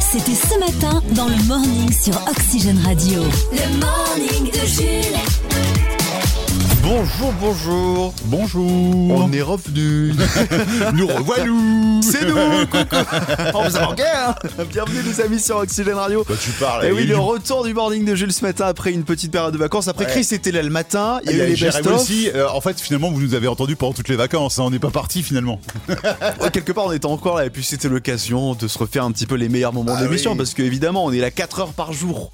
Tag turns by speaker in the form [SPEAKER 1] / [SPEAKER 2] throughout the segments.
[SPEAKER 1] C'était ce matin dans le morning sur Oxygène Radio. Le morning de Jules.
[SPEAKER 2] Bonjour, bonjour.
[SPEAKER 3] Bonjour.
[SPEAKER 2] On est revenu.
[SPEAKER 3] Nous revoilà.
[SPEAKER 2] C'est nous. coucou. On vous a manqué, hein Bienvenue les amis sur Oxygène Radio.
[SPEAKER 3] Bah, tu parles.
[SPEAKER 2] Et oui,
[SPEAKER 3] il y
[SPEAKER 2] le retour du morning de Jules ce matin après une petite période de vacances. Après
[SPEAKER 3] Ouais.
[SPEAKER 2] Chris était là le matin, il y a eu les best-of.
[SPEAKER 3] aussi. Euh, en fait, finalement, vous nous avez entendu pendant toutes les vacances. hein. On n'est pas parti finalement.
[SPEAKER 2] Ouais, quelque part on était encore là et puis c'était l'occasion de se refaire un petit peu les meilleurs moments
[SPEAKER 3] Ah
[SPEAKER 2] d'émission
[SPEAKER 3] oui.
[SPEAKER 2] parce que évidemment on est là 4 heures par jour.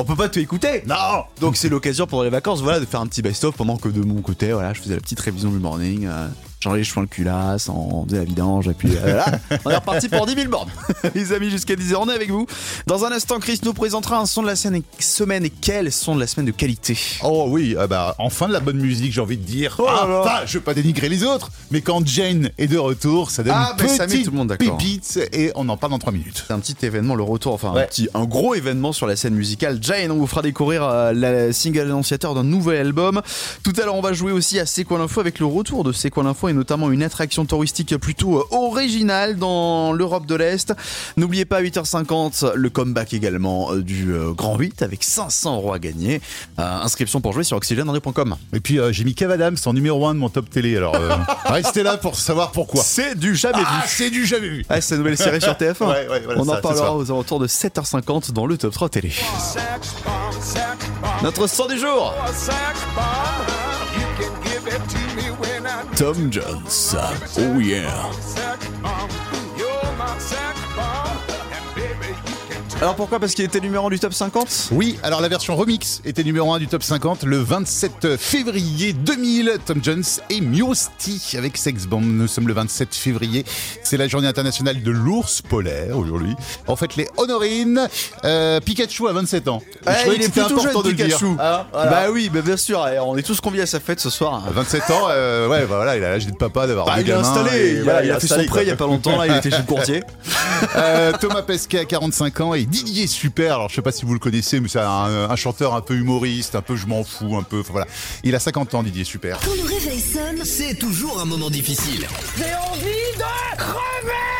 [SPEAKER 2] On peut pas tout écouter.
[SPEAKER 3] Non.
[SPEAKER 2] Donc c'est l'occasion pendant les vacances voilà de faire un petit best-of pendant que de mon côté voilà je faisais la petite révision du morning. euh, J'enlevais les cheveux le culasse, on faisait la vidange, et puis euh, là, on est reparti pour 10 000 bornes. Les amis, jusqu'à 10h, on est avec vous. Dans un instant, Chris nous présentera un son de la semaine, et quel son de la semaine de qualité?
[SPEAKER 3] Oh oui, ah bah enfin de la bonne musique, j'ai envie de dire.
[SPEAKER 2] Oh
[SPEAKER 3] Ah. Enfin, je veux pas dénigrer les autres, mais quand Jane est de retour, ça donne
[SPEAKER 2] Ah,
[SPEAKER 3] une
[SPEAKER 2] bah,
[SPEAKER 3] petite
[SPEAKER 2] tout le monde d'accord.
[SPEAKER 3] pépite et on en parle dans 3 minutes.
[SPEAKER 2] C'est un petit événement, le retour, enfin un petit, un gros événement sur la scène musicale. Jane, on vous fera découvrir euh, la single annonciateur d'un nouvel album. Tout à l'heure, on va jouer aussi à C'est quoi l'info avec le retour de C'est quoi l'info et notamment une attraction touristique plutôt euh, originale dans l'Europe de l'Est. N'oubliez pas à 8h50 le comeback également euh, du euh, Grand 8 avec 500 euros à gagner. Euh, inscription pour jouer sur oxygène.com.
[SPEAKER 3] Et puis j'ai mis Kev Adams en numéro 1 de mon top télé, alors restez là pour savoir pourquoi.
[SPEAKER 2] C'est du jamais
[SPEAKER 3] Ah,
[SPEAKER 2] vu.
[SPEAKER 3] c'est du jamais vu.
[SPEAKER 2] Ah, c'est une nouvelle série sur TF1.
[SPEAKER 3] Ouais, ouais, voilà,
[SPEAKER 2] On
[SPEAKER 3] ça,
[SPEAKER 2] en parlera aux alentours de 7h50 dans le top 3 télé. Notre son du jour Tom Jones. Oh yeah. Alors pourquoi Parce qu'il était numéro 1 du top 50
[SPEAKER 3] Oui, alors la version remix était numéro 1 du top 50 le 27 février 2000. Tom Jones et Miosti avec Sex Bomb. Nous sommes le 27 février. C'est la journée internationale de l'ours polaire aujourd'hui. En fait, les Honorines. Euh, Pikachu a 27 ans. Je
[SPEAKER 2] Ouais, il
[SPEAKER 3] que
[SPEAKER 2] est
[SPEAKER 3] c'était
[SPEAKER 2] plutôt
[SPEAKER 3] important
[SPEAKER 2] jeune,
[SPEAKER 3] de le dire.
[SPEAKER 2] Pikachu.
[SPEAKER 3] Ah, voilà.
[SPEAKER 2] Bah oui, bah bien sûr, et on est tous conviés à sa fête ce soir.
[SPEAKER 3] 27 ans, euh, ouais, bah voilà, il a l'âge de papa d'avoir
[SPEAKER 2] Bah,
[SPEAKER 3] deux
[SPEAKER 2] il est installé,
[SPEAKER 3] et
[SPEAKER 2] il a,
[SPEAKER 3] voilà,
[SPEAKER 2] il a fait son prêt il y a pas longtemps, là il était chez le courtier.
[SPEAKER 3] Euh, Thomas Pesquet a 45 ans et Didier Super. Alors je sais pas si vous le connaissez, mais c'est un, un chanteur un peu humoriste, un peu je m'en fous, un peu. enfin, voilà. Il a 50 ans, Didier Super.
[SPEAKER 1] Quand le réveil sonne,
[SPEAKER 4] C'est toujours un moment difficile.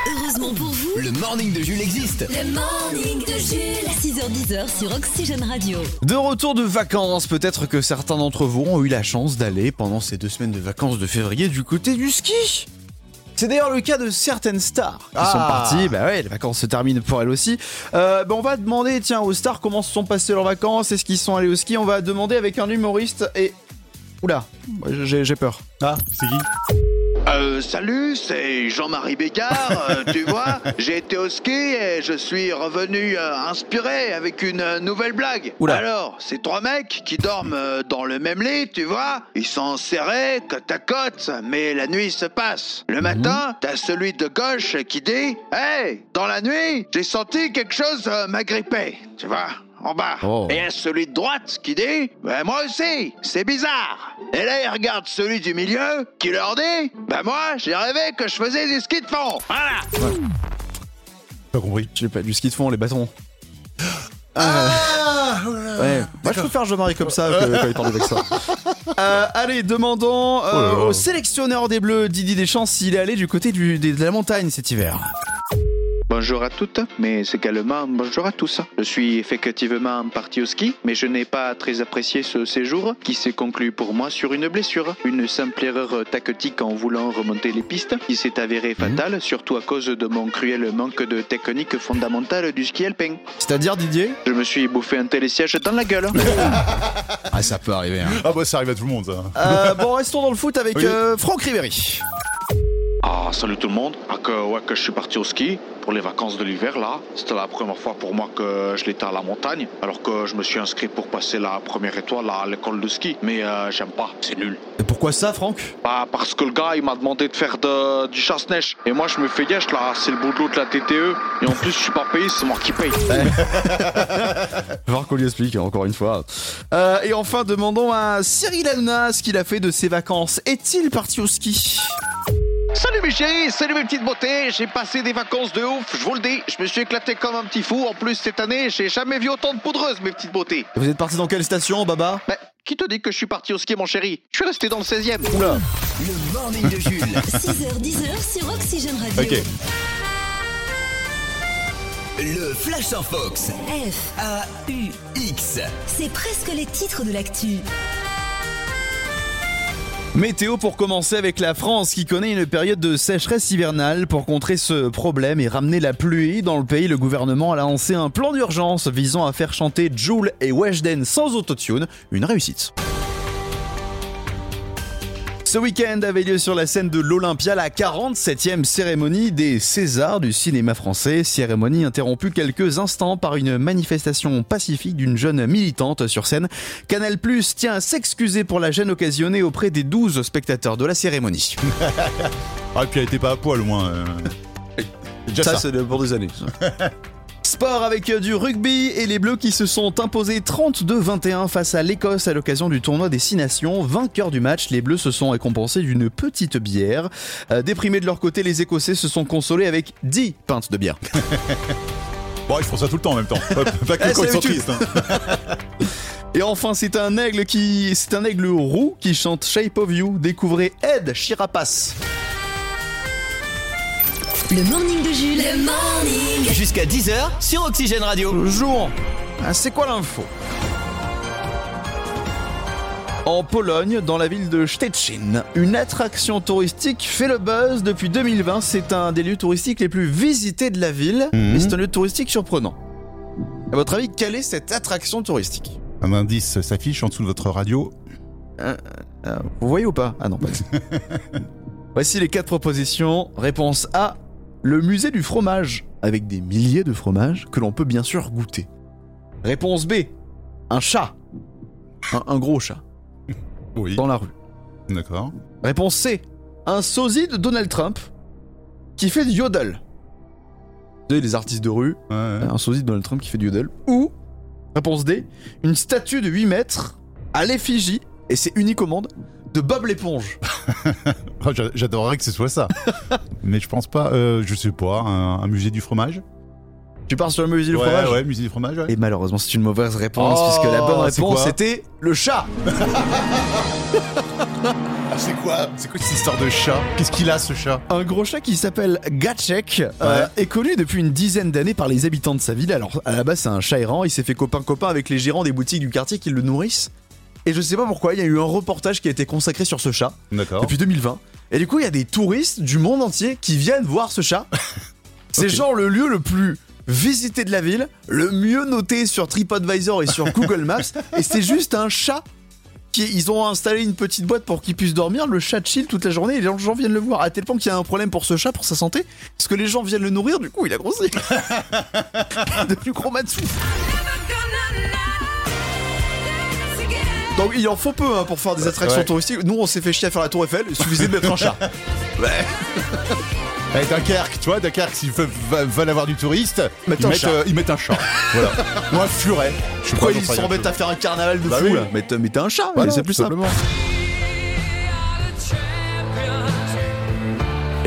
[SPEAKER 1] heureusement pour vous,
[SPEAKER 4] Le morning de Jules existe.
[SPEAKER 1] le morning de Jules. 6h10 sur Oxygène Radio.
[SPEAKER 2] De retour de vacances, peut-être que certains d'entre vous ont eu la chance d'aller pendant ces deux semaines de vacances de février du côté du ski. C'est d'ailleurs le cas de certaines stars qui
[SPEAKER 3] Ah.
[SPEAKER 2] sont parties. Bah ouais, les vacances se terminent pour elles aussi. Euh, bah on va demander, tiens, aux stars comment se sont passées leurs vacances, est-ce qu'ils sont allés au ski? On va demander avec un humoriste et. Oula, j'ai j'ai peur.
[SPEAKER 3] Ah, c'est qui?
[SPEAKER 5] Euh, salut, c'est Jean-Marie Bégard. euh, tu vois, j'ai été au ski et je suis revenu euh, inspiré avec une nouvelle blague.
[SPEAKER 2] Oula.
[SPEAKER 5] Alors, ces trois mecs qui dorment dans le même lit, tu vois, ils sont serrés côte à côte, mais la nuit se passe. Le matin, t'as celui de gauche qui dit Hey, dans la nuit, j'ai senti quelque chose m'agripper, tu vois. En bas.
[SPEAKER 2] Oh.
[SPEAKER 5] Et il y a celui de droite qui dit Ben moi aussi, c'est bizarre. Et là, il regarde celui du milieu qui leur dit Ben moi, j'ai rêvé que je faisais du ski de fond. Voilà.
[SPEAKER 3] Pas compris.
[SPEAKER 2] Je sais pas, du ski de fond, les bâtons.
[SPEAKER 3] Ah
[SPEAKER 2] Ouais. Moi, je préfère Jean-Marie comme ça que quand il parle avec ça. Euh, allez, demandons euh,
[SPEAKER 3] Oh là là.
[SPEAKER 2] au sélectionneur des Bleus, Didier Deschamps, s'il est allé du côté du, de la montagne cet hiver.
[SPEAKER 5] Bonjour à toutes, mais également bonjour à tous. Je suis effectivement parti au ski, mais je n'ai pas très apprécié ce séjour qui s'est conclu pour moi sur une blessure. Une simple erreur tactique en voulant remonter les pistes qui s'est avérée fatale, surtout à cause de mon cruel manque de technique fondamentale du ski alpin.
[SPEAKER 2] C'est-à-dire, Didier
[SPEAKER 5] Je me suis bouffé un télésiège dans la gueule.
[SPEAKER 2] Ah, ça peut arriver.
[SPEAKER 3] Ah bah ça arrive à tout le monde ça.
[SPEAKER 2] Euh, bon, restons dans le foot avec
[SPEAKER 3] Oui.
[SPEAKER 2] euh, Franck Ribéry.
[SPEAKER 5] Ah, salut tout le monde. Ah, que, ouais, que je suis parti au ski pour les vacances de l'hiver là. C'était la première fois pour moi que je l'étais à la montagne. Alors que je me suis inscrit pour passer la première étoile à l'école de ski. Mais euh, j'aime pas, c'est nul.
[SPEAKER 2] Et pourquoi ça, Franck?
[SPEAKER 5] Bah, parce que le gars il m'a demandé de faire de- du chasse-neige. Et moi je me fais gâche là, c'est le boulot de la TTE. Et en plus je suis pas payé, c'est moi qui paye.
[SPEAKER 2] voir qu'on lui explique, encore une fois. Euh, et enfin, demandons à Cyril Hanouna ce qu'il a fait de ses vacances. Est-il parti au ski?
[SPEAKER 5] Salut mes chéris, salut mes petites beautés. J'ai passé des vacances de ouf, je vous le dis. Je me suis éclaté comme un petit fou. En plus cette année, j'ai jamais vu autant de poudreuses mes petites beautés.
[SPEAKER 2] Vous êtes parti dans quelle station, Baba?
[SPEAKER 5] Bah, qui te dit que je suis parti au ski, mon chéri? Je suis resté dans le 16 e
[SPEAKER 2] Oula
[SPEAKER 4] Le morning de Jules.
[SPEAKER 1] 6h10 sur Oxygène Radio.
[SPEAKER 3] Ok.
[SPEAKER 4] Le Flash en Fox.
[SPEAKER 1] F,
[SPEAKER 4] A-U-X.
[SPEAKER 1] c'est presque les titres de l'actu.
[SPEAKER 2] Météo pour commencer avec la France qui connaît une période de sécheresse hivernale. Pour contrer ce problème et ramener la pluie dans le pays, le gouvernement a lancé un plan d'urgence visant à faire chanter Joule et Weshden sans autotune. Une réussite. Ce week-end avait lieu sur la scène de l'Olympia la 47e cérémonie des Césars du cinéma français. Cérémonie interrompue quelques instants par une manifestation pacifique d'une jeune militante sur scène. Canal Plus tient à s'excuser pour la gêne occasionnée auprès des 12 spectateurs de la cérémonie.
[SPEAKER 3] Ah, et puis elle était pas à poil au moins. euh. Déjà ça.
[SPEAKER 2] c'est pour des années. Sport avec du rugby et les Bleus qui se sont imposés 32-21 face à l'Écosse à l'occasion du tournoi des Six Nations. Vainqueurs du match, les Bleus se sont récompensés d'une petite bière. Euh, déprimés de leur côté, les Écossais se sont consolés avec 10 pintes de bière.
[SPEAKER 3] Bon, ils font ça tout le temps en même temps. Pas, que quand ils sont tristes. hein.
[SPEAKER 2] Et enfin, c'est un aigle qui, c'est un aigle roux qui chante Shape of You. Découvrez Ed Chirapas.
[SPEAKER 1] Le morning de Jules. Le morning.
[SPEAKER 4] Jusqu'à 10h sur Oxygène Radio.
[SPEAKER 2] Bonjour. Ah, C'est quoi l'info? En Pologne, dans la ville de Szczecin, une attraction touristique fait le buzz depuis 2020. C'est un des lieux touristiques les plus visités de la ville,
[SPEAKER 3] Mhm.
[SPEAKER 2] mais c'est un lieu touristique surprenant. À votre avis, quelle est cette attraction touristique?
[SPEAKER 3] Un indice s'affiche en dessous de votre radio.
[SPEAKER 2] Euh, Vous voyez ou pas? Ah non, pas du tout. Voici les quatre propositions. Réponse A le musée du fromage, avec des milliers de fromages que l'on peut bien sûr goûter. Réponse B un chat. Un, un gros chat,
[SPEAKER 3] Oui.
[SPEAKER 2] dans la rue.
[SPEAKER 3] D'accord.
[SPEAKER 2] Réponse C un sosie de Donald Trump qui fait du yodel. Vous savez, les artistes de rue,
[SPEAKER 3] Ouais, ouais.
[SPEAKER 2] un sosie de Donald Trump qui fait du yodel. Ou, réponse D, une statue de 8 mètres à l'effigie, et c'est unique au monde, de Bob l'éponge.
[SPEAKER 3] Oh, j'a- J'adorerais que ce soit ça. Mais je pense pas. euh, je sais pas. Un, un musée du fromage
[SPEAKER 2] Tu pars sur le musée du
[SPEAKER 3] ouais,
[SPEAKER 2] fromage
[SPEAKER 3] ouais, musée du fromage. Ouais.
[SPEAKER 2] Et malheureusement, c'est une mauvaise réponse,
[SPEAKER 3] Oh,
[SPEAKER 2] puisque la bonne réponse c'était le chat.
[SPEAKER 3] Ah, c'est quoi C'est quoi cette histoire de chat? Qu'est-ce qu'il a ce chat?
[SPEAKER 2] Un gros chat qui s'appelle Gatchek euh, est connu depuis une dizaine d'années par les habitants de sa ville. Alors, à la base, c'est un chat errant. Il s'est fait copain-copain avec les gérants des boutiques du quartier qui le nourrissent. Et je sais pas pourquoi, il y a eu un reportage qui a été consacré sur ce chat
[SPEAKER 3] D'accord.
[SPEAKER 2] depuis 2020. Et du coup, il y a des touristes du monde entier qui viennent voir ce chat. C'est genre le lieu le plus visité de la ville, le mieux noté sur TripAdvisor et sur Google Maps. et c'est juste un chat. Qui, ils ont installé une petite boîte pour qu'il puisse dormir. Le chat chill toute la journée et les gens viennent le voir. À tel point qu'il y a un problème pour ce chat, pour sa santé. Parce que les gens viennent le nourrir, du coup, il a grossi. il est devenu gros Matsu. Donc il en faut peu hein, pour faire des attractions
[SPEAKER 3] Ouais.
[SPEAKER 2] touristiques. Nous, on s'est fait chier à faire la Tour Eiffel. Il suffisait de mettre un chat.
[SPEAKER 3] Eh, Dunkerque, tu vois, Dunkerque, s'ils veulent, avoir du touriste,
[SPEAKER 2] Mettent
[SPEAKER 3] ils,
[SPEAKER 2] un
[SPEAKER 3] mettent, euh, ils mettent un chat. voilà. Moi, un furet. Je sais
[SPEAKER 2] Pourquoi
[SPEAKER 3] pas,
[SPEAKER 2] ils
[SPEAKER 3] j'en sais rien.
[SPEAKER 2] s'embêtent à faire un carnaval de
[SPEAKER 3] Bah
[SPEAKER 2] fou
[SPEAKER 3] oui.
[SPEAKER 2] là? Un chat,
[SPEAKER 3] Voilà,
[SPEAKER 2] c'est plus simple.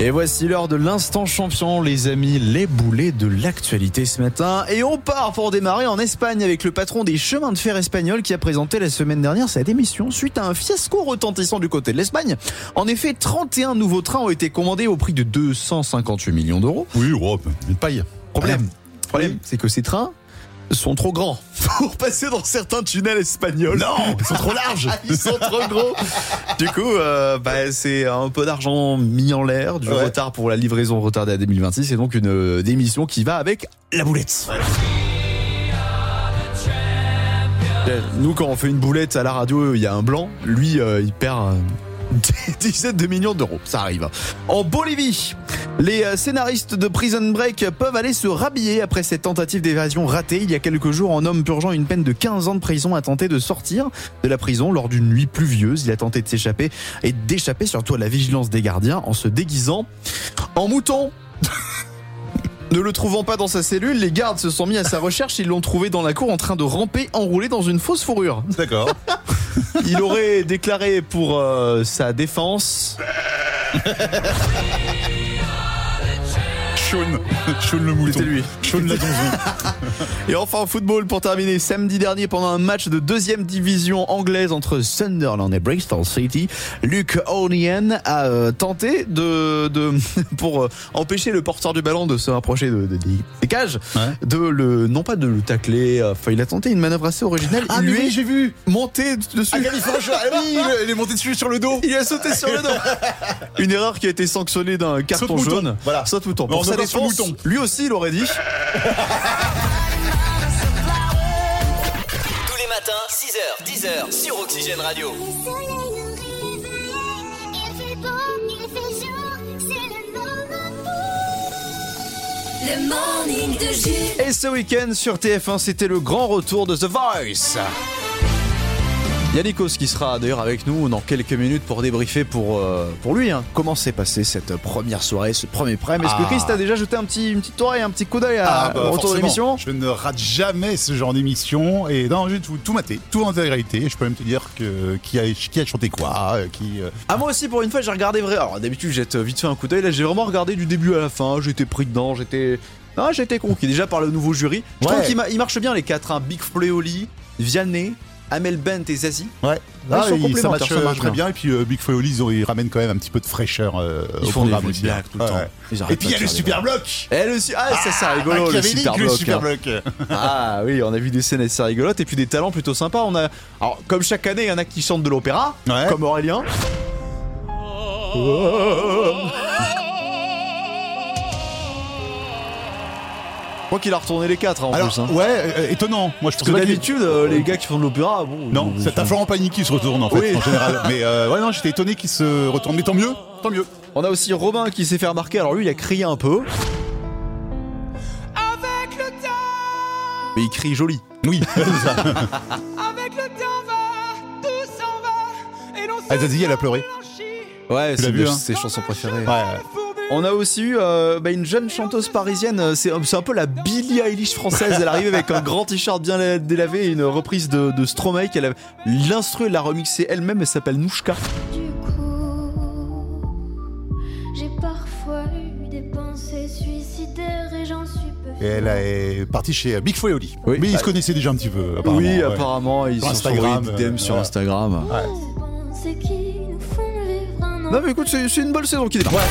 [SPEAKER 2] Et voici l'heure de l'instant champion, les amis, les boulets de l'actualité ce matin. Et on part pour démarrer en Espagne avec le patron des chemins de fer espagnols qui a présenté la semaine dernière sa démission suite à un fiasco retentissant du côté de l'Espagne. En effet, 31 nouveaux trains ont été commandés au prix de 258 millions d'euros.
[SPEAKER 3] Oui, oh, une paille.
[SPEAKER 2] Problème, problème, c'est que ces trains sont trop grands pour passer dans certains tunnels espagnols. Non, ils sont trop larges. ils sont trop gros. Du coup, euh, bah, c'est un peu d'argent mis en l'air, du
[SPEAKER 3] Ouais.
[SPEAKER 2] retard pour la livraison retardée à 2026 et donc une euh, démission qui va avec la boulette. Nous, quand on fait une boulette à la radio, il y a un blanc. Lui, euh, il perd des dizaines de millions d'euros. Ça arrive. En Bolivie, les euh, scénaristes de Prison Break peuvent aller se rhabiller après cette tentative d'évasion ratée. Il y a quelques jours, un homme purgeant une peine de 15 ans de prison a tenté de sortir de la prison lors d'une nuit pluvieuse. Il a tenté de s'échapper et d'échapper surtout à la vigilance des gardiens en se déguisant en mouton. Ne le trouvant pas dans sa cellule, les gardes se sont mis à sa recherche et l'ont trouvé dans la cour en train de ramper enroulé dans une fausse fourrure.
[SPEAKER 3] D'accord.
[SPEAKER 2] Il aurait déclaré pour euh, sa défense
[SPEAKER 3] Sean. Sean le mouton.
[SPEAKER 2] C'était lui.
[SPEAKER 3] Sean la.
[SPEAKER 2] Et enfin en football pour terminer, samedi dernier pendant un match de deuxième division anglaise entre Sunderland et Bristol City, Luke O'Neill a euh, tenté de, de pour euh, empêcher le porteur du ballon de se rapprocher de, de- des cages,
[SPEAKER 3] Ouais.
[SPEAKER 2] de le non pas de le tacler, euh, enfin il a tenté une manœuvre assez originale,
[SPEAKER 3] Ah,
[SPEAKER 2] il lui
[SPEAKER 3] oui, j'ai vu.
[SPEAKER 2] monté dessus.
[SPEAKER 3] Ah, ah oui, il est monté dessus sur le dos.
[SPEAKER 2] Il a sauté sur le dos. Une erreur qui a été sanctionnée d'un carton jaune.
[SPEAKER 3] Voilà.
[SPEAKER 2] Saute mouton. Pour sa
[SPEAKER 3] sur
[SPEAKER 2] défense,
[SPEAKER 3] mouton.
[SPEAKER 2] lui aussi il aurait dit.
[SPEAKER 4] Tous les matins, 6h, 10h sur Oxygène Radio.
[SPEAKER 6] Le
[SPEAKER 1] morning de Jules.
[SPEAKER 2] Et ce week-end sur TF1, c'était le grand retour de The Voice. Yannickos qui sera d'ailleurs avec nous dans quelques minutes pour débriefer pour, euh, pour lui. hein. Comment s'est passée cette première soirée, ce premier prime Est-ce que
[SPEAKER 3] Ah.
[SPEAKER 2] Chris t'a déjà jeté un petit, une petite oreille, un petit coup d'œil à,
[SPEAKER 3] Ah, bah,
[SPEAKER 2] au retour de l'émission?
[SPEAKER 3] Je ne rate jamais ce genre d'émission. Et non, j'ai tout, tout maté, tout en intégralité. Je peux même te dire que, qui, a, qui a chanté quoi, euh, qui. euh,
[SPEAKER 2] Ah moi aussi pour une fois j'ai regardé vrai. Alors d'habitude j'ai vite fait un coup d'œil. Là j'ai vraiment regardé du début à la fin. J'étais pris dedans. J'étais non j'étais conquis déjà par le nouveau jury. Je
[SPEAKER 3] Ouais.
[SPEAKER 2] trouve qu'il ma- il marche bien les quatre. Hein. Big Fleoli, Vianney, Amel Bent et Zazie.
[SPEAKER 3] Ouais,
[SPEAKER 2] Ah, ils sont
[SPEAKER 3] ça marche,
[SPEAKER 2] ça marche
[SPEAKER 3] très
[SPEAKER 2] bien.
[SPEAKER 3] Et puis euh, Big Foley, ils, ramènent quand même un petit peu de fraîcheur euh,
[SPEAKER 2] Ils
[SPEAKER 3] au
[SPEAKER 2] font des
[SPEAKER 3] programme
[SPEAKER 2] des
[SPEAKER 3] aussi.
[SPEAKER 2] blagues tout le
[SPEAKER 3] Ouais,
[SPEAKER 2] temps.
[SPEAKER 3] ouais. Et puis il y a le super bloc.
[SPEAKER 2] Eh, le su- ah, ça c'est rigolo le super
[SPEAKER 3] le
[SPEAKER 2] bloc. hein. Ah oui, on a vu des scènes assez rigolotes et puis des talents plutôt sympas. On a, alors comme chaque année, il y en a qui chantent de l'opéra,
[SPEAKER 3] Ouais.
[SPEAKER 2] comme Aurélien. Je crois qu'il a retourné les quatre hein, en
[SPEAKER 3] Alors,
[SPEAKER 2] plus. hein.
[SPEAKER 3] ouais, euh, étonnant. Moi, je
[SPEAKER 2] Parce que d'habitude, euh, les gars qui font de l'opéra, bon.
[SPEAKER 3] Non, c'est un Florent Pagny qui se retourne en fait,
[SPEAKER 2] Oui.
[SPEAKER 3] en général. Mais euh, ouais, non, j'étais étonné qu'il se retourne. Mais tant mieux, tant mieux.
[SPEAKER 2] On a aussi Robin qui s'est fait remarquer. Alors lui, il a crié un peu.
[SPEAKER 7] Avec le temps,
[SPEAKER 2] Mais il crie joli.
[SPEAKER 3] Oui, ça.
[SPEAKER 7] avec le temps va, tout s'en va. Et l'on
[SPEAKER 3] Ah, Zazie, elle a pleuré.
[SPEAKER 2] Ouais, c'est
[SPEAKER 3] hein
[SPEAKER 2] ses chansons préférées.
[SPEAKER 3] Ouais.
[SPEAKER 2] On a aussi eu euh, bah, une jeune chanteuse parisienne, euh, c'est un peu la Billie Eilish française. Elle arrive avec un grand t-shirt bien la- délavé et une reprise de, de Stromae qu'elle a l'instru, elle l'a remixé elle-même, elle s'appelle Nouchka.
[SPEAKER 6] Du coup, j'ai parfois eu des pensées suicidaires et j'en suis peu
[SPEAKER 3] Et elle est partie chez Big Foley.
[SPEAKER 2] Oui.
[SPEAKER 3] Mais ils se connaissaient déjà un petit peu, apparemment.
[SPEAKER 2] oui,
[SPEAKER 3] ouais.
[SPEAKER 2] apparemment, ils
[SPEAKER 3] Sur
[SPEAKER 2] sont DM
[SPEAKER 3] euh,
[SPEAKER 2] sur
[SPEAKER 3] ouais.
[SPEAKER 2] Instagram.
[SPEAKER 3] Ouais.
[SPEAKER 6] Ces pensées qui nous font vivre un
[SPEAKER 2] Non mais écoute, c'est une bonne saison qui démarre.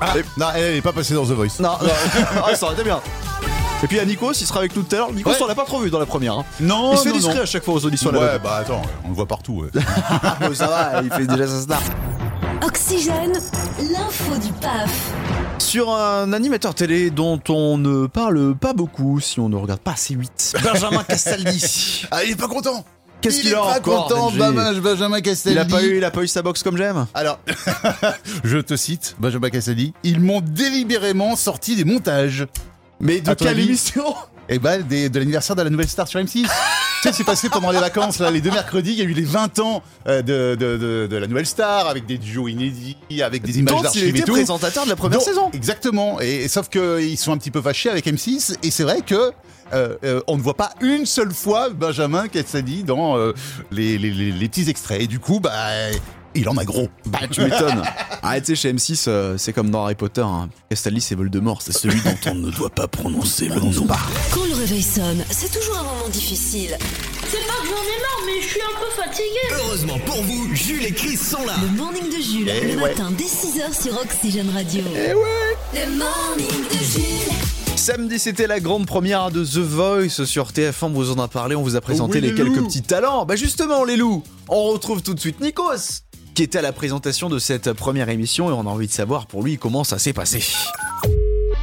[SPEAKER 3] Ah, non, elle n'est pas passée dans The Voice.
[SPEAKER 2] Non, non. ah, ça aurait été bien. Et puis il y a Nikos, il sera avec nous tout à l'heure. Nikos,
[SPEAKER 3] Ouais.
[SPEAKER 2] on l'a pas trop vu dans la première. hein.
[SPEAKER 3] Non,
[SPEAKER 2] il se fait
[SPEAKER 3] non,
[SPEAKER 2] discret
[SPEAKER 3] non.
[SPEAKER 2] à chaque fois aux auditions à la
[SPEAKER 3] Ouais, bah attends, on le voit partout. ouais.
[SPEAKER 2] Ah, bon, ça va, il fait déjà sa star.
[SPEAKER 1] Oxygène, l'info du PAF.
[SPEAKER 2] Sur un animateur télé dont on ne parle pas beaucoup si on ne regarde pas C8. Benjamin Castaldi.
[SPEAKER 3] ah, il est pas content
[SPEAKER 2] Qu'est-ce
[SPEAKER 3] Il
[SPEAKER 2] qu'il
[SPEAKER 3] est
[SPEAKER 2] a
[SPEAKER 3] pas
[SPEAKER 2] encore,
[SPEAKER 3] content, Benjamin Benjamin Castaldi.
[SPEAKER 2] Il a pas eu, il a pas eu sa box comme j'aime.
[SPEAKER 3] Alors, je te cite, Benjamin Castaldi, ils m'ont délibérément sorti des montages.
[SPEAKER 2] Mais de quelle émission
[SPEAKER 3] bah, des- de l'anniversaire de la nouvelle star sur M6. tu sais, c'est passé pendant les vacances, là, les deux mercredis, il y a eu les 20 ans euh, de, de, de, de la nouvelle star, avec des duos inédits, avec des images d'archives et tout.
[SPEAKER 2] présentateur de la première
[SPEAKER 3] Donc,
[SPEAKER 2] saison.
[SPEAKER 3] Exactement. Et, et sauf qu'ils sont un petit peu fâchés avec M6. Et c'est vrai que euh, euh, on ne voit pas une seule fois Benjamin Castaldi dans euh, les, les, les- les petits extraits. Et du coup, bah, il en a gros.
[SPEAKER 2] Bah tu m'étonnes. Arrête, tu sais, chez M6, euh, c'est comme dans Harry Potter. Hein. Castaldi, c'est Voldemort, c'est celui dont on ne doit pas prononcer le nom.
[SPEAKER 1] Quand le réveil sonne, c'est toujours un moment difficile.
[SPEAKER 8] C'est pas que j'en ai marre, mais je suis un peu fatigué.
[SPEAKER 4] Heureusement pour vous, Jules et Chris sont là.
[SPEAKER 1] Le morning de Jules,
[SPEAKER 3] Eh
[SPEAKER 1] le
[SPEAKER 3] ouais.
[SPEAKER 1] matin dès 6h sur Oxygène Radio. Le morning de Jules.
[SPEAKER 2] Samedi, c'était la grande première de The Voice sur TF1. On vous en a parlé, on vous a présenté
[SPEAKER 3] Oui,
[SPEAKER 2] les
[SPEAKER 3] les
[SPEAKER 2] quelques petits talents. Bah justement, les loups, on retrouve tout de suite Nikos, qui était à la présentation de cette première émission et on a envie de savoir pour lui comment ça s'est passé.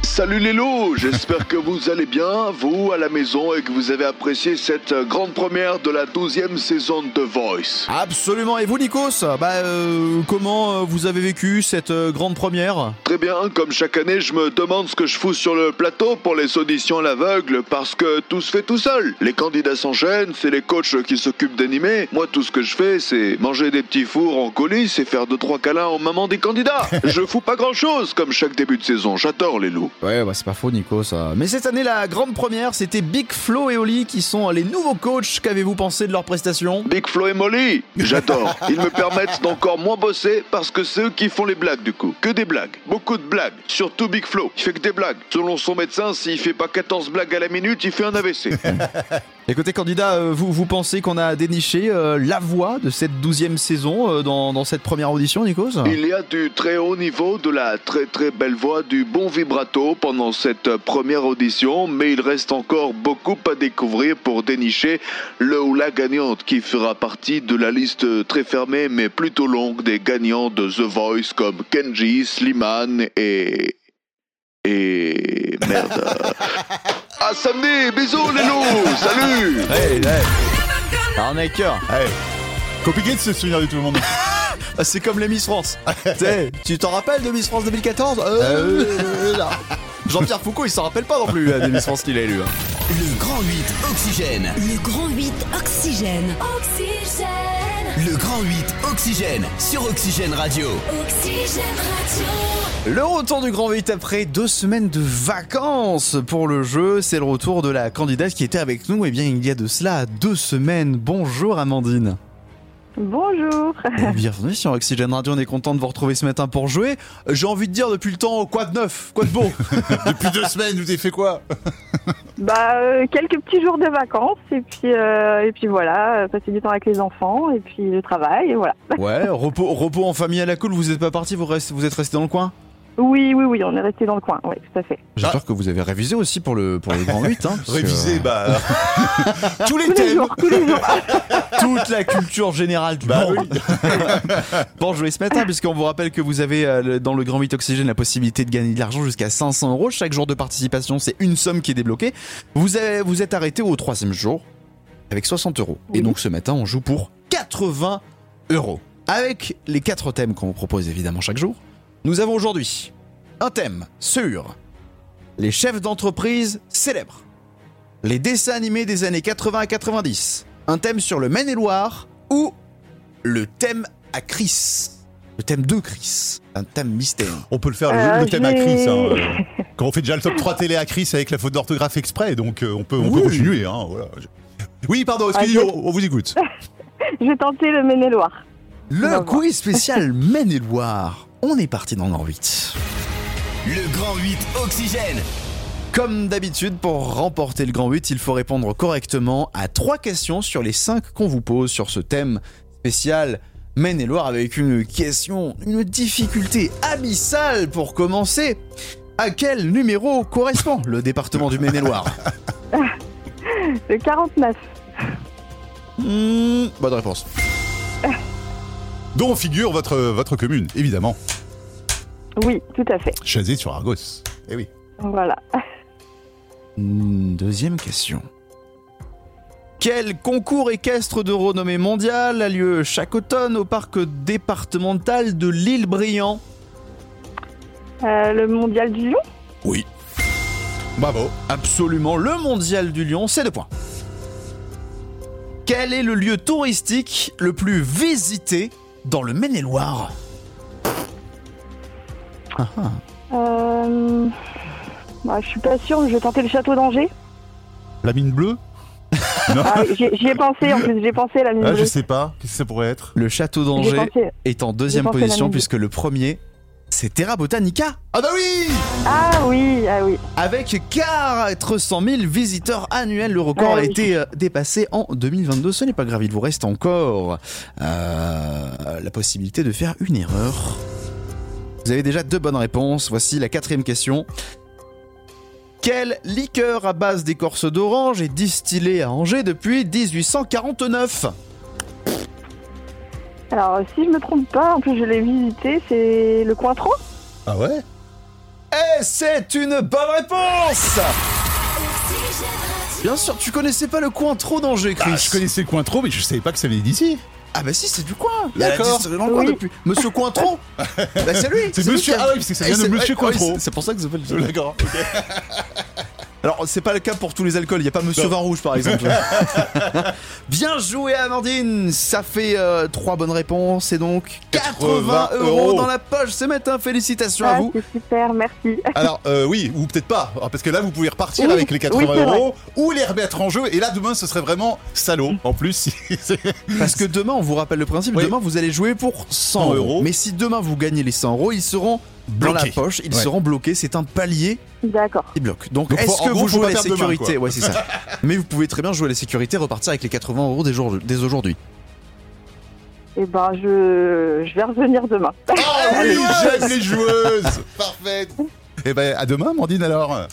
[SPEAKER 9] Salut les loups, j'espère que vous allez bien, vous à la maison, et que vous avez apprécié cette grande première de la 12e saison de Voice.
[SPEAKER 2] Absolument. Et vous, Nikos, bah euh, comment euh, vous avez vécu cette euh, grande première?
[SPEAKER 9] Très bien, comme chaque année, je me demande ce que je fous sur le plateau pour les auditions à l'aveugle, parce que tout se fait tout seul. Les candidats s'enchaînent, c'est les coachs qui s'occupent d'animer. Moi, tout ce que je fais, c'est manger des petits fours en coulisses et faire deux trois câlins aux mamans des candidats. je fous pas grand chose, comme chaque début de saison. J'adore les loups.
[SPEAKER 2] Ouais, Ouais, bah c'est pas faux, Nico, ça. Mais cette année, la grande première, c'était Big Flo et Oli qui sont les nouveaux coachs. Qu'avez-vous pensé de leur prestation?
[SPEAKER 9] Big Flo et Molly, j'adore. Ils me permettent d'encore moins bosser parce que c'est eux qui font les blagues du coup. Que des blagues, beaucoup de blagues. Surtout Big Flo, il fait que des blagues. Selon son médecin, s'il fait pas 14 blagues à la minute, il fait un AVC.
[SPEAKER 2] Écoutez, candidat, euh, vous, vous pensez qu'on a déniché euh, la voix de cette douzième saison euh, dans, cette première audition, Nikos?
[SPEAKER 9] Il y a du très haut niveau, de la très très belle voix, du bon vibrato pendant cette première audition, mais il reste encore beaucoup à découvrir pour dénicher le ou la gagnante qui fera partie de la liste très fermée mais plutôt longue des gagnants de The Voice comme Kenji, Slimane et... et... merde. à samedi, bisous les loups, salut
[SPEAKER 2] Hey, hey. Arnaqueur
[SPEAKER 3] Ouais. Compliqué de se souvenir de tout le monde.
[SPEAKER 2] Ah, C'est comme les Miss France. Tu t'en rappelles de Miss France 2014 Euh, non. Jean-Pierre Foucault, il s'en rappelle pas non plus euh, des Miss France qu'il a élu.
[SPEAKER 4] Le Grand 8 Oxygène.
[SPEAKER 1] Le grand 8 Oxygène. Oxygène.
[SPEAKER 4] Le Grand 8 Oxygène sur Oxygène Radio.
[SPEAKER 1] Oxygène Radio.
[SPEAKER 2] Le retour du Grand 8 après deux semaines de vacances pour le jeu, c'est le retour de la candidate qui était avec nous, et bien il y a de cela deux semaines. Bonjour Amandine.
[SPEAKER 10] Bonjour.
[SPEAKER 2] Bienvenue sur Oxygène Radio, on est content de vous retrouver ce matin pour jouer. J'ai envie de dire depuis le temps, quoi de neuf, quoi de beau
[SPEAKER 3] Depuis deux semaines, vous avez fait quoi
[SPEAKER 10] Bah euh, quelques petits jours de vacances et puis euh, et puis voilà, euh, passer du temps avec les enfants et puis le travail et voilà.
[SPEAKER 2] Ouais, repos, repos en famille à la cool, vous êtes pas parti, vous, restez- vous êtes resté dans le coin?
[SPEAKER 10] Oui oui oui, on est resté dans le coin, oui tout à fait.
[SPEAKER 2] J'espère que vous avez révisé aussi pour le, pour le Grand 8. Hein, que-
[SPEAKER 3] Réviser, bah. tous les
[SPEAKER 10] Tous les
[SPEAKER 3] thèmes.
[SPEAKER 10] jours, tous les jours.
[SPEAKER 2] toute la culture générale du
[SPEAKER 3] Bah
[SPEAKER 2] monde. Pour jouer ce matin, puisqu'on vous rappelle que vous avez euh, dans le Grand 8 Oxygène la possibilité de gagner de l'argent jusqu'à 500 euros. Chaque jour de participation, c'est une somme qui est débloquée. Vous, avez- vous êtes arrêté au troisième jour avec 60 euros. Et
[SPEAKER 10] Oui.
[SPEAKER 2] donc ce matin, on joue pour 80 euros. Avec les quatre thèmes qu'on vous propose évidemment chaque jour, nous avons aujourd'hui un thème sur les chefs d'entreprise célèbres, les dessins animés des années 80 à 90, un thème sur le Maine-et-Loire ou le thème à Chris. Le thème de Chris. Un thème mystère.
[SPEAKER 3] On peut le faire, le,
[SPEAKER 10] Euh,
[SPEAKER 3] le thème à Chris. Hein, euh, quand on fait déjà le top 3 télé à Chris avec la faute d'orthographe exprès, donc euh, on peut, on peut continuer. Hein, voilà. Oui, pardon,
[SPEAKER 10] Ah,
[SPEAKER 3] on, on vous écoute.
[SPEAKER 10] J'ai tenté le Maine-et-Loire.
[SPEAKER 2] Le quiz spécial Maine-et-Loire. On est parti dans le Grand 8.
[SPEAKER 4] Le Grand 8 Oxygène.
[SPEAKER 2] Comme d'habitude, pour remporter le Grand 8, il faut répondre correctement à trois questions sur les cinq qu'on vous pose sur ce thème spécial Maine-et-Loire avec une question, une difficulté abyssale pour commencer. À quel numéro correspond le département du Maine-et-Loire?
[SPEAKER 10] Le 49.
[SPEAKER 2] Hmm, Bonne réponse.
[SPEAKER 3] Dont figure votre, votre commune, évidemment.
[SPEAKER 10] Oui, tout à fait.
[SPEAKER 3] Chazé sur Argos. Eh oui.
[SPEAKER 10] Voilà.
[SPEAKER 2] Deuxième question. Quel concours équestre de renommée mondiale a lieu chaque automne au parc départemental de l'île Briand
[SPEAKER 10] Euh, le mondial du lion?
[SPEAKER 2] Oui.
[SPEAKER 3] Bravo.
[SPEAKER 2] Absolument, le mondial du lion, c'est deux points. Quel est le lieu touristique le plus visité dans le Maine-et-Loire Ah, ah.
[SPEAKER 10] euh... bah, Je suis pas sûre, je vais tenter le château d'Angers.
[SPEAKER 3] La mine bleue Non.
[SPEAKER 10] Ah, J'y ai pensé en plus, j'ai pensé à la mine
[SPEAKER 3] Ah, je
[SPEAKER 10] bleue.
[SPEAKER 3] sais pas. Qu'est-ce que ça pourrait être?
[SPEAKER 2] Le château d'Angers est en deuxième position puisque le premier, c'est Terra Botanica.
[SPEAKER 3] Ah bah oui
[SPEAKER 10] Ah oui, ah oui.
[SPEAKER 2] Avec 400 000 visiteurs annuels, le record
[SPEAKER 10] Ah
[SPEAKER 2] a
[SPEAKER 10] oui.
[SPEAKER 2] été euh, dépassé en 2022. Ce n'est pas grave, il vous reste encore euh, la possibilité de faire une erreur. Vous avez déjà deux bonnes réponses. Voici la quatrième question. Quelle liqueur à base d'écorce d'orange est distillée à Angers depuis 1849
[SPEAKER 10] Alors, si je me trompe pas, en plus je l'ai visité, c'est le Cointreau
[SPEAKER 3] Ah ouais?
[SPEAKER 2] Et c'est une bonne réponse Bien sûr, tu connaissais pas le coin trop d'Angers, Chris.
[SPEAKER 3] Ah, Je connaissais le coin trop, mais je savais pas que ça venait d'ici.
[SPEAKER 2] Ah bah si, c'est du coin. Il y a la
[SPEAKER 3] D'accord.
[SPEAKER 2] distillerie dans le coin
[SPEAKER 10] Oui.
[SPEAKER 2] depuis. Monsieur Cointreau Bah c'est lui
[SPEAKER 3] C'est monsieur- ah oui, parce que ça vient
[SPEAKER 2] Eh,
[SPEAKER 3] de
[SPEAKER 2] c'est-
[SPEAKER 3] monsieur
[SPEAKER 2] C'est pour ça que ça s'appelle
[SPEAKER 3] D'accord.
[SPEAKER 2] Alors, c'est pas le cas pour tous les alcools, il y a pas Monsieur
[SPEAKER 3] Non.
[SPEAKER 2] Vin Rouge par exemple. Bien joué, Amandine Ça fait euh, trois bonnes réponses et donc 80 euros
[SPEAKER 3] euros.
[SPEAKER 2] dans la poche ce matin. Félicitations à
[SPEAKER 10] Ah,
[SPEAKER 2] vous.
[SPEAKER 10] c'est super, merci.
[SPEAKER 3] Alors euh, oui, ou peut-être pas, Alors, parce que là vous pouvez repartir
[SPEAKER 10] Oui,
[SPEAKER 3] avec les 80
[SPEAKER 10] oui, c'est vrai.
[SPEAKER 3] euros ou les remettre en jeu. Et là demain ce serait vraiment salaud. En plus,
[SPEAKER 2] Parce que demain, on vous rappelle le principe,
[SPEAKER 3] Oui.
[SPEAKER 2] demain vous allez jouer pour 100
[SPEAKER 3] 100
[SPEAKER 2] euros.
[SPEAKER 3] euros.
[SPEAKER 2] Mais si demain vous gagnez les 100 euros, ils seront dans la poche, ils
[SPEAKER 3] Ouais.
[SPEAKER 2] seront bloqués. C'est un palier
[SPEAKER 10] D'accord.
[SPEAKER 2] qui bloque. Donc, est-ce
[SPEAKER 3] en
[SPEAKER 2] que
[SPEAKER 3] gros,
[SPEAKER 2] vous
[SPEAKER 3] faut
[SPEAKER 2] jouez
[SPEAKER 3] pas
[SPEAKER 2] la
[SPEAKER 3] perdre demain,
[SPEAKER 2] sécurité
[SPEAKER 3] quoi.
[SPEAKER 2] Ouais, c'est ça. Mais vous pouvez très bien jouer la sécurité, repartir avec les 80 euros dès, jour- dès aujourd'hui.
[SPEAKER 10] Et ben, je, je vais revenir demain.
[SPEAKER 3] Ah oui, j'aime les joueuses. Parfait. Et ben à demain, Mandine alors.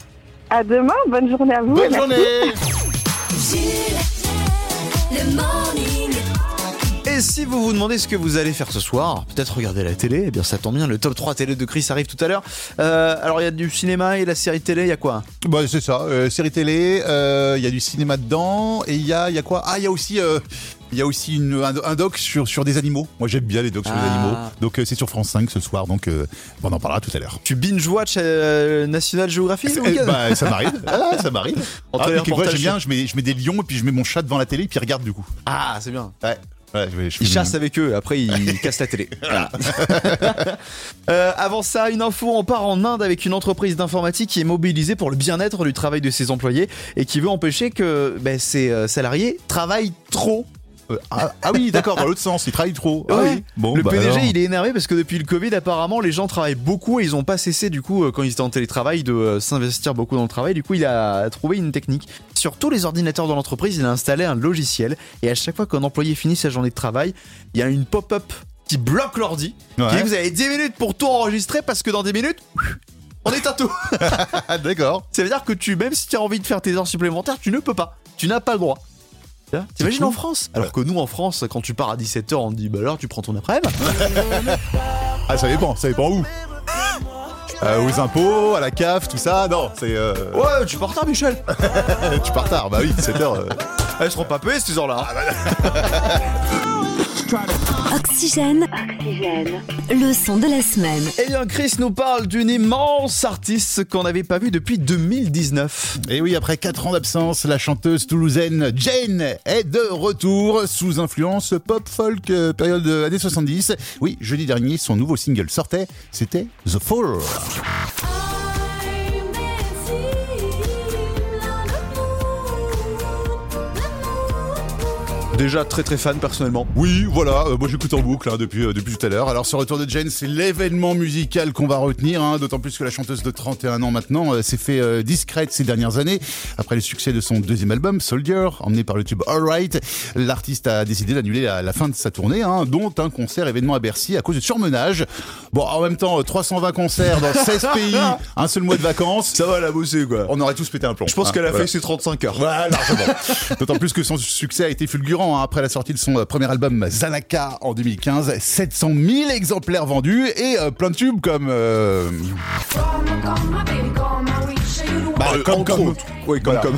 [SPEAKER 10] À demain, bonne journée à vous. et
[SPEAKER 3] Bonne
[SPEAKER 10] merci.
[SPEAKER 3] journée.
[SPEAKER 1] Jules, le morning.
[SPEAKER 2] Et si vous vous demandez ce que vous allez faire ce soir, peut-être regarder la télé, eh bien ça tombe bien, le top 3 télé de Chris arrive tout à l'heure. Euh, alors il y a du cinéma et la série télé, il y a quoi?
[SPEAKER 3] Bah, c'est ça, euh, série télé, euh, il y a du cinéma dedans, et il y a, y a quoi? Ah, il y a aussi, il y a aussi une- un, un doc sur, sur des animaux. Moi j'aime bien les docs sur les
[SPEAKER 2] Ah.
[SPEAKER 3] animaux. Donc euh, c'est sur France 5 ce soir, donc euh, on en parlera tout à l'heure.
[SPEAKER 2] Tu binge-watch euh, National Geographic
[SPEAKER 3] bah, ça m'arrive, ah, ça m'arrive. Ah, quelquefois, j'aime bien, je mets, je mets des lions et puis je mets mon chat devant la télé et puis il regarde du coup.
[SPEAKER 2] Ah, c'est bien.
[SPEAKER 3] Ouais. Ouais, je vais- je
[SPEAKER 2] Ils chassent avec eux, après ils cassent la télé. Voilà. Euh, avant ça, une info, on part en Inde avec une entreprise d'informatique qui est mobilisée pour le bien-être du travail de ses employés et qui veut empêcher que ben, ses euh, salariés travaillent trop.
[SPEAKER 3] Euh, ah, ah oui, d'accord, dans l'autre sens, il travaille trop. Ah
[SPEAKER 2] Ouais.
[SPEAKER 3] oui. Bon,
[SPEAKER 2] le
[SPEAKER 3] bah
[SPEAKER 2] PDG,
[SPEAKER 3] alors.
[SPEAKER 2] il est énervé parce que depuis le Covid, apparemment, les gens travaillent beaucoup et ils ont pas cessé, du coup, euh, quand ils étaient en télétravail, de euh, s'investir beaucoup dans le travail. Du coup, il a trouvé une technique. Sur tous les ordinateurs de l'entreprise, il a installé un logiciel et à chaque fois qu'un employé finit sa journée de travail, il y a une pop-up qui bloque l'ordi.
[SPEAKER 3] Ouais.
[SPEAKER 2] Qui dit, vous avez 10 minutes pour tout enregistrer parce que dans 10 minutes, on éteint tout.
[SPEAKER 3] D'accord.
[SPEAKER 2] Ça veut dire que tu, même si tu as envie de faire tes heures supplémentaires, tu ne peux pas. Tu n'as pas le droit. T'imagines en France? Alors que nous en France, quand tu pars à 17h, on te dit bah alors tu prends ton après-midi.
[SPEAKER 3] Ah, ça dépend, ça dépend où Euh, Aux impôts, à la CAF, tout ça Non, c'est. euh,
[SPEAKER 2] Ouais, tu pars tard, Michel.
[SPEAKER 3] tu pars tard, bah oui, 7 heures. euh.
[SPEAKER 2] Elles seront pas payées ces heures-là.
[SPEAKER 1] Oxygène. Le son de la semaine.
[SPEAKER 2] Eh bien, Chris nous parle d'une immense artiste qu'on n'avait pas vue depuis 2019.
[SPEAKER 3] Et oui, après 4 ans d'absence, la chanteuse toulousaine Jane est de retour sous influence pop-folk euh, période euh, années 70. Oui, jeudi dernier, son nouveau single sortait, c'était The Fall.
[SPEAKER 2] Déjà très très fan personnellement.
[SPEAKER 3] Oui, voilà, euh, moi j'écoute en boucle hein, depuis, euh, depuis tout à l'heure. Alors ce retour de Jane, c'est l'événement musical qu'on va retenir, hein, d'autant plus que la chanteuse de 31 ans maintenant euh, s'est fait euh, discrète ces dernières années. Après le succès de son deuxième album, Soldier, emmené par le tube Alright, l'artiste a décidé d'annuler la, la fin de sa tournée, hein, dont un concert événement à Bercy à cause de surmenage. Bon, en même temps, euh, 320 concerts dans 16 pays, un seul mois de vacances.
[SPEAKER 2] Ça va la bosser quoi.
[SPEAKER 3] On aurait tous pété un plomb.
[SPEAKER 2] Je pense
[SPEAKER 3] hein,
[SPEAKER 2] qu'elle a
[SPEAKER 3] voilà.
[SPEAKER 2] fait ses 35 heures.
[SPEAKER 3] Voilà, largement. D'autant plus que son succès a été fulgurant hein, après la sortie de son euh, premier album Zanaka en 2015. 700 000 exemplaires vendus et euh, plein de tubes comme... euh, Bah,
[SPEAKER 2] Euh,
[SPEAKER 3] comme, comme.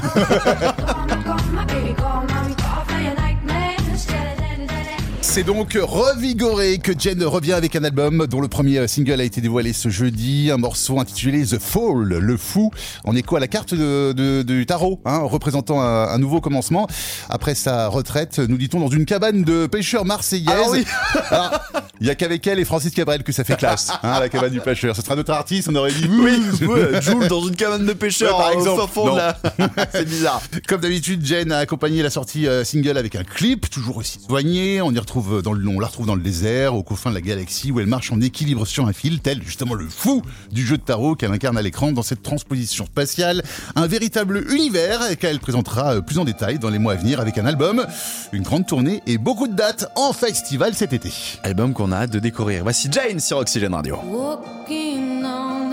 [SPEAKER 3] C'est donc revigoré que Jen revient avec un album dont le premier single a été dévoilé ce jeudi, un morceau intitulé The Fall, le fou, en écho à la carte de, de- du tarot, hein, représentant un, un nouveau commencement. Après sa retraite, nous dit-on, dans une cabane de pêcheurs marseillaise.
[SPEAKER 2] Ah oui.
[SPEAKER 3] Alors, Il y a qu'avec elle et Francis Cabrel que ça fait classe, hein, la cabane du pêcheur. Ce sera notre artiste, on aurait dit.
[SPEAKER 2] Oui, ouais, Jules dans une cabane de pêcheurs
[SPEAKER 3] Ouais, par
[SPEAKER 2] au
[SPEAKER 3] exemple.
[SPEAKER 2] fin fond de la... C'est bizarre.
[SPEAKER 3] Comme d'habitude, Jen a accompagné la sortie euh, single avec un clip, toujours aussi soigné. On y retrouve dans le, on la retrouve dans le désert, aux confins de la galaxie, où elle marche en équilibre sur un fil, tel justement le fou du jeu de tarot qu'elle incarne à l'écran dans cette transposition spatiale. Un véritable univers qu'elle présentera euh, plus en détail dans les mois à venir avec un album, une grande tournée et beaucoup de dates en festival cet été.
[SPEAKER 2] Album qu'on a hâte de découvrir. Voici Jane sur Oxygène Radio.
[SPEAKER 6] On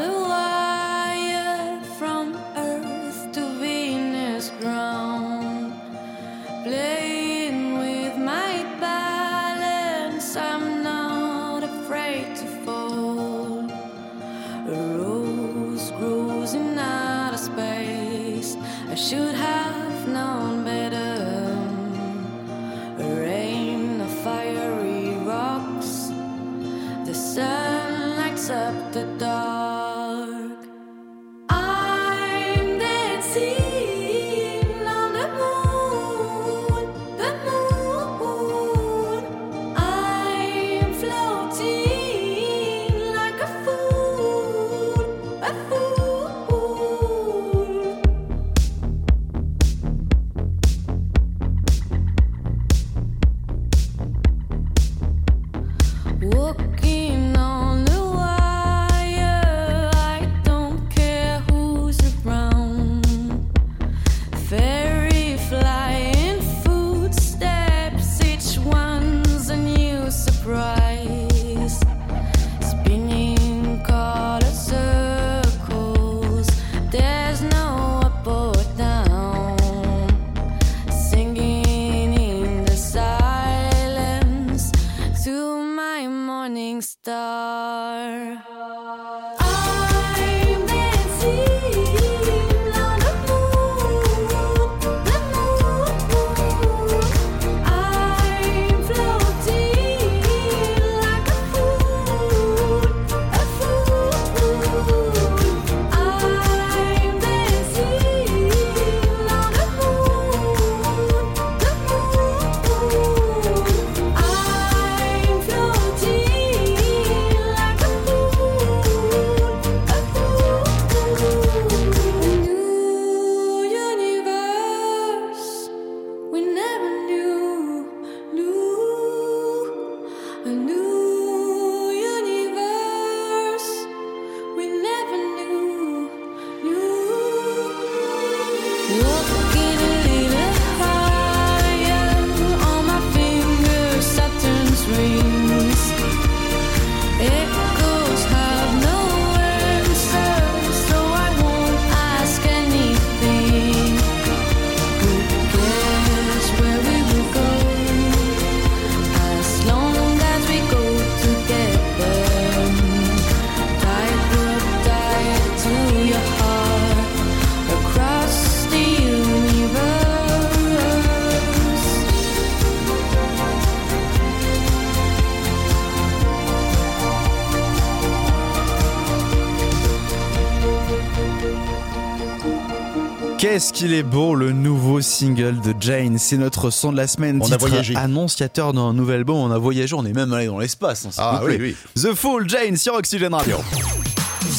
[SPEAKER 2] qu'il est beau le nouveau single de Jane, c'est notre son de la semaine.
[SPEAKER 3] On a voyagé.
[SPEAKER 2] Annonciateur d'un nouvel album, on a voyagé, on est même allé dans l'espace. hein,
[SPEAKER 3] Ah
[SPEAKER 2] plaît.
[SPEAKER 3] oui,
[SPEAKER 2] The Fool, Jane sur Oxygen Radio.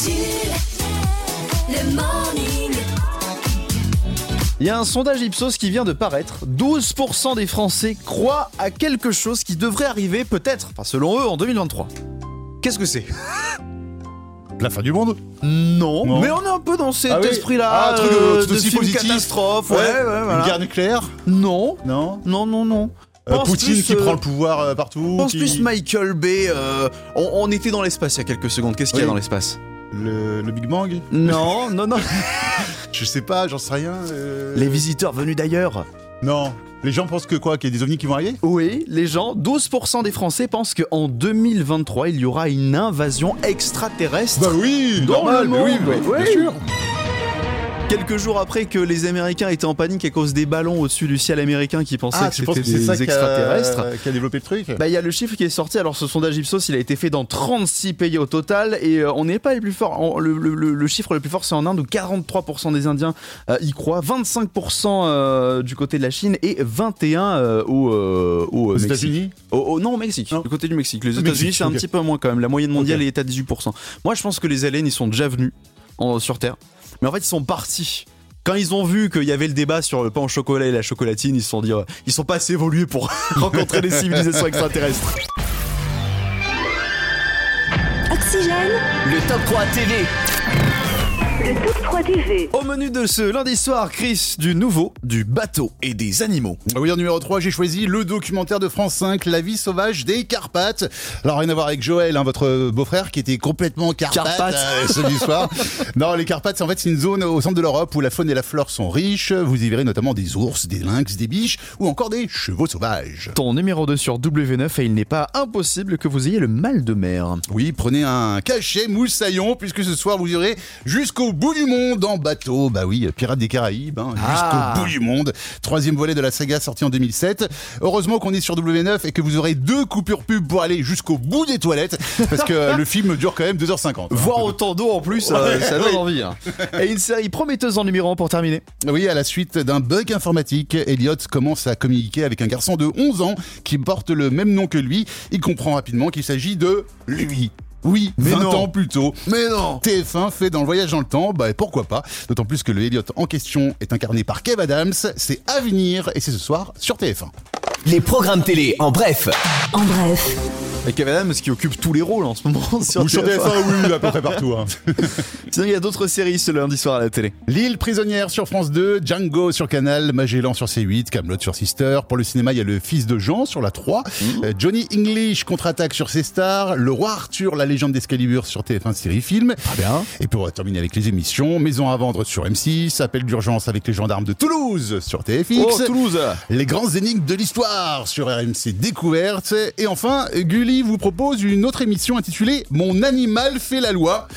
[SPEAKER 1] Jules, le morning.
[SPEAKER 2] Il y a un sondage Ipsos qui vient de paraître. 12% des Français croient à quelque chose qui devrait arriver peut-être, enfin selon eux, en 2023. Qu'est-ce que c'est?
[SPEAKER 3] La fin du monde
[SPEAKER 2] non,
[SPEAKER 3] Non.
[SPEAKER 2] mais on est un peu dans cet
[SPEAKER 3] Ah oui.
[SPEAKER 2] esprit-là
[SPEAKER 3] Ah, un truc,
[SPEAKER 2] euh, de
[SPEAKER 3] aussi
[SPEAKER 2] film
[SPEAKER 3] positif.
[SPEAKER 2] catastrophe. Ouais, ouais, voilà.
[SPEAKER 3] Une guerre nucléaire
[SPEAKER 2] Non,
[SPEAKER 3] Non
[SPEAKER 2] non, non, non.
[SPEAKER 3] Euh, Poutine
[SPEAKER 2] plus,
[SPEAKER 3] qui
[SPEAKER 2] euh,
[SPEAKER 3] prend le pouvoir partout
[SPEAKER 2] pense
[SPEAKER 3] qui-
[SPEAKER 2] plus Michael Bay. euh, on, on était dans l'espace il y a quelques secondes. Qu'est-ce qu'il y a dans l'espace?
[SPEAKER 3] Le, le Big Bang
[SPEAKER 2] Non, non, non.
[SPEAKER 3] Je sais pas, j'en sais rien.
[SPEAKER 2] Les visiteurs venus d'ailleurs.
[SPEAKER 3] Non. Les gens pensent que quoi Qu'il y a des ovnis qui vont arriver?
[SPEAKER 2] Oui, les gens, 12% des Français pensent qu'en 2023, il y aura une invasion extraterrestre.
[SPEAKER 3] Bah oui
[SPEAKER 2] Dans
[SPEAKER 3] normal,
[SPEAKER 2] le
[SPEAKER 3] mais oui,
[SPEAKER 2] monde,
[SPEAKER 3] mais
[SPEAKER 2] oui.
[SPEAKER 3] bien sûr
[SPEAKER 2] Quelques jours après que les Américains étaient en panique à cause des ballons au-dessus du ciel américain qui pensaient
[SPEAKER 3] Ah,
[SPEAKER 2] que c'était des
[SPEAKER 3] ça qui a,
[SPEAKER 2] extraterrestres.
[SPEAKER 3] qui a développé le truc
[SPEAKER 2] Bah, il y a le chiffre qui est sorti. Alors, ce sondage Ipsos, il a été fait dans 36 pays au total. Et euh, on n'est pas les plus forts. Le, le- le- le chiffre le plus fort, c'est en Inde où 43% des Indiens euh, y croient, 25% euh, du côté de la Chine et 21% euh, au, au,
[SPEAKER 3] Aux
[SPEAKER 2] Mexique.
[SPEAKER 3] États-Unis
[SPEAKER 2] non, au Mexique.
[SPEAKER 3] Non.
[SPEAKER 2] Du côté du Mexique. Les États-Unis, c'est un petit peu moins quand même. La moyenne mondiale est à 18%. Moi, je pense que les aliens, ils sont déjà venus en- sur Terre. Mais en fait, ils sont partis. Quand ils ont vu qu'il y avait le débat sur le pain au chocolat et la chocolatine, ils se sont dit, euh, ils sont pas assez évolués pour rencontrer des civilisations extraterrestres.
[SPEAKER 1] Oxygène,
[SPEAKER 4] Le top 3 TV.
[SPEAKER 10] Le top 3 TV.
[SPEAKER 2] Au menu de ce lundi soir, Chris, du nouveau, du bateau et des animaux.
[SPEAKER 3] Oui, en numéro 3, j'ai choisi le documentaire de France 5, La vie sauvage des Carpates. Alors, rien à voir avec Joël, hein, votre beau-frère, qui était complètement Carpate,
[SPEAKER 2] Carpates.
[SPEAKER 3] euh, ce soir. non, les Carpates, en fait, c'est une zone au centre de l'Europe où la faune et la flore sont riches. Vous y verrez notamment des ours, des lynx, des biches ou encore des chevaux sauvages.
[SPEAKER 2] Ton numéro 2 sur W9 et il n'est pas impossible que vous ayez le mal de mer.
[SPEAKER 3] Oui, prenez un cachet moussaillon, puisque ce soir, vous irez jusqu'au bout du monde en bateau. Bah oui, Pirates des Caraïbes, hein,
[SPEAKER 2] Ah.
[SPEAKER 3] jusqu'au bout du monde. Troisième volet de la saga sorti en 2007. Heureusement qu'on est sur W9 et que vous aurez deux coupures pub pour aller jusqu'au bout des toilettes, parce que le film dure quand même 2h50.
[SPEAKER 2] Voir autant d'eau en plus, euh, ça donne envie. hein. Et une série prometteuse en numéro 1 pour terminer.
[SPEAKER 3] Oui, à la suite d'un bug informatique, Elliot commence à communiquer avec un garçon de 11 ans qui porte le même nom que lui. Il comprend rapidement qu'il s'agit de lui. Oui,
[SPEAKER 2] Mais
[SPEAKER 3] 20
[SPEAKER 2] non.
[SPEAKER 3] ans plus tôt.
[SPEAKER 2] Mais non
[SPEAKER 3] TF1 fait dans le voyage dans le temps, bah pourquoi pas D'autant plus que le Elliot en question est incarné par Kev Adams, c'est à venir et c'est ce soir sur TF1.
[SPEAKER 4] Les programmes télé en bref.
[SPEAKER 1] en bref,
[SPEAKER 2] Et Kevin Adams qui occupe tous les rôles en ce moment sur,
[SPEAKER 3] Ou sur
[SPEAKER 2] TF1.
[SPEAKER 3] TF1, oui, à peu près partout. hein.
[SPEAKER 2] Sinon, il y a d'autres séries ce lundi soir à la télé.
[SPEAKER 3] L'île prisonnière sur France 2, Django sur Canal, Magellan sur C8, Camelot sur Sister. Pour le cinéma, il y a le fils de Jean sur la 3, euh, Johnny English contre-attaque sur C-Star, le roi Arthur, la légende d'Excalibur sur TF1 série film.
[SPEAKER 2] Très bien.
[SPEAKER 3] Et pour terminer avec les émissions, Maison à vendre sur M6, Appel d'urgence avec les gendarmes de Toulouse sur TFX.
[SPEAKER 2] Oh, Toulouse
[SPEAKER 3] Les grands énigmes de l'histoire sur RMC Découverte. Et enfin, Gulli vous propose une autre émission intitulée Mon animal fait la loi.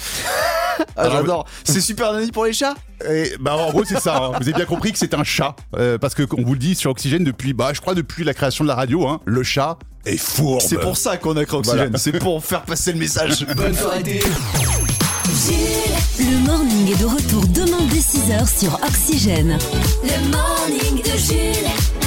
[SPEAKER 2] Ah, j'adore. C'est super nanny pour les chats
[SPEAKER 3] Et bah en gros c'est ça. hein. Vous avez bien compris que c'est un chat Euh, parce que on vous le dit sur Oxygène depuis bah je crois depuis la création de la radio. Hein, le chat est fourbe.
[SPEAKER 2] C'est pour ça qu'on a créé Oxygène.
[SPEAKER 3] Voilà.
[SPEAKER 2] C'est pour faire passer le message.
[SPEAKER 4] Bonne soirée
[SPEAKER 1] le morning est de retour demain dès 6h sur Oxygène. Le morning de Jules.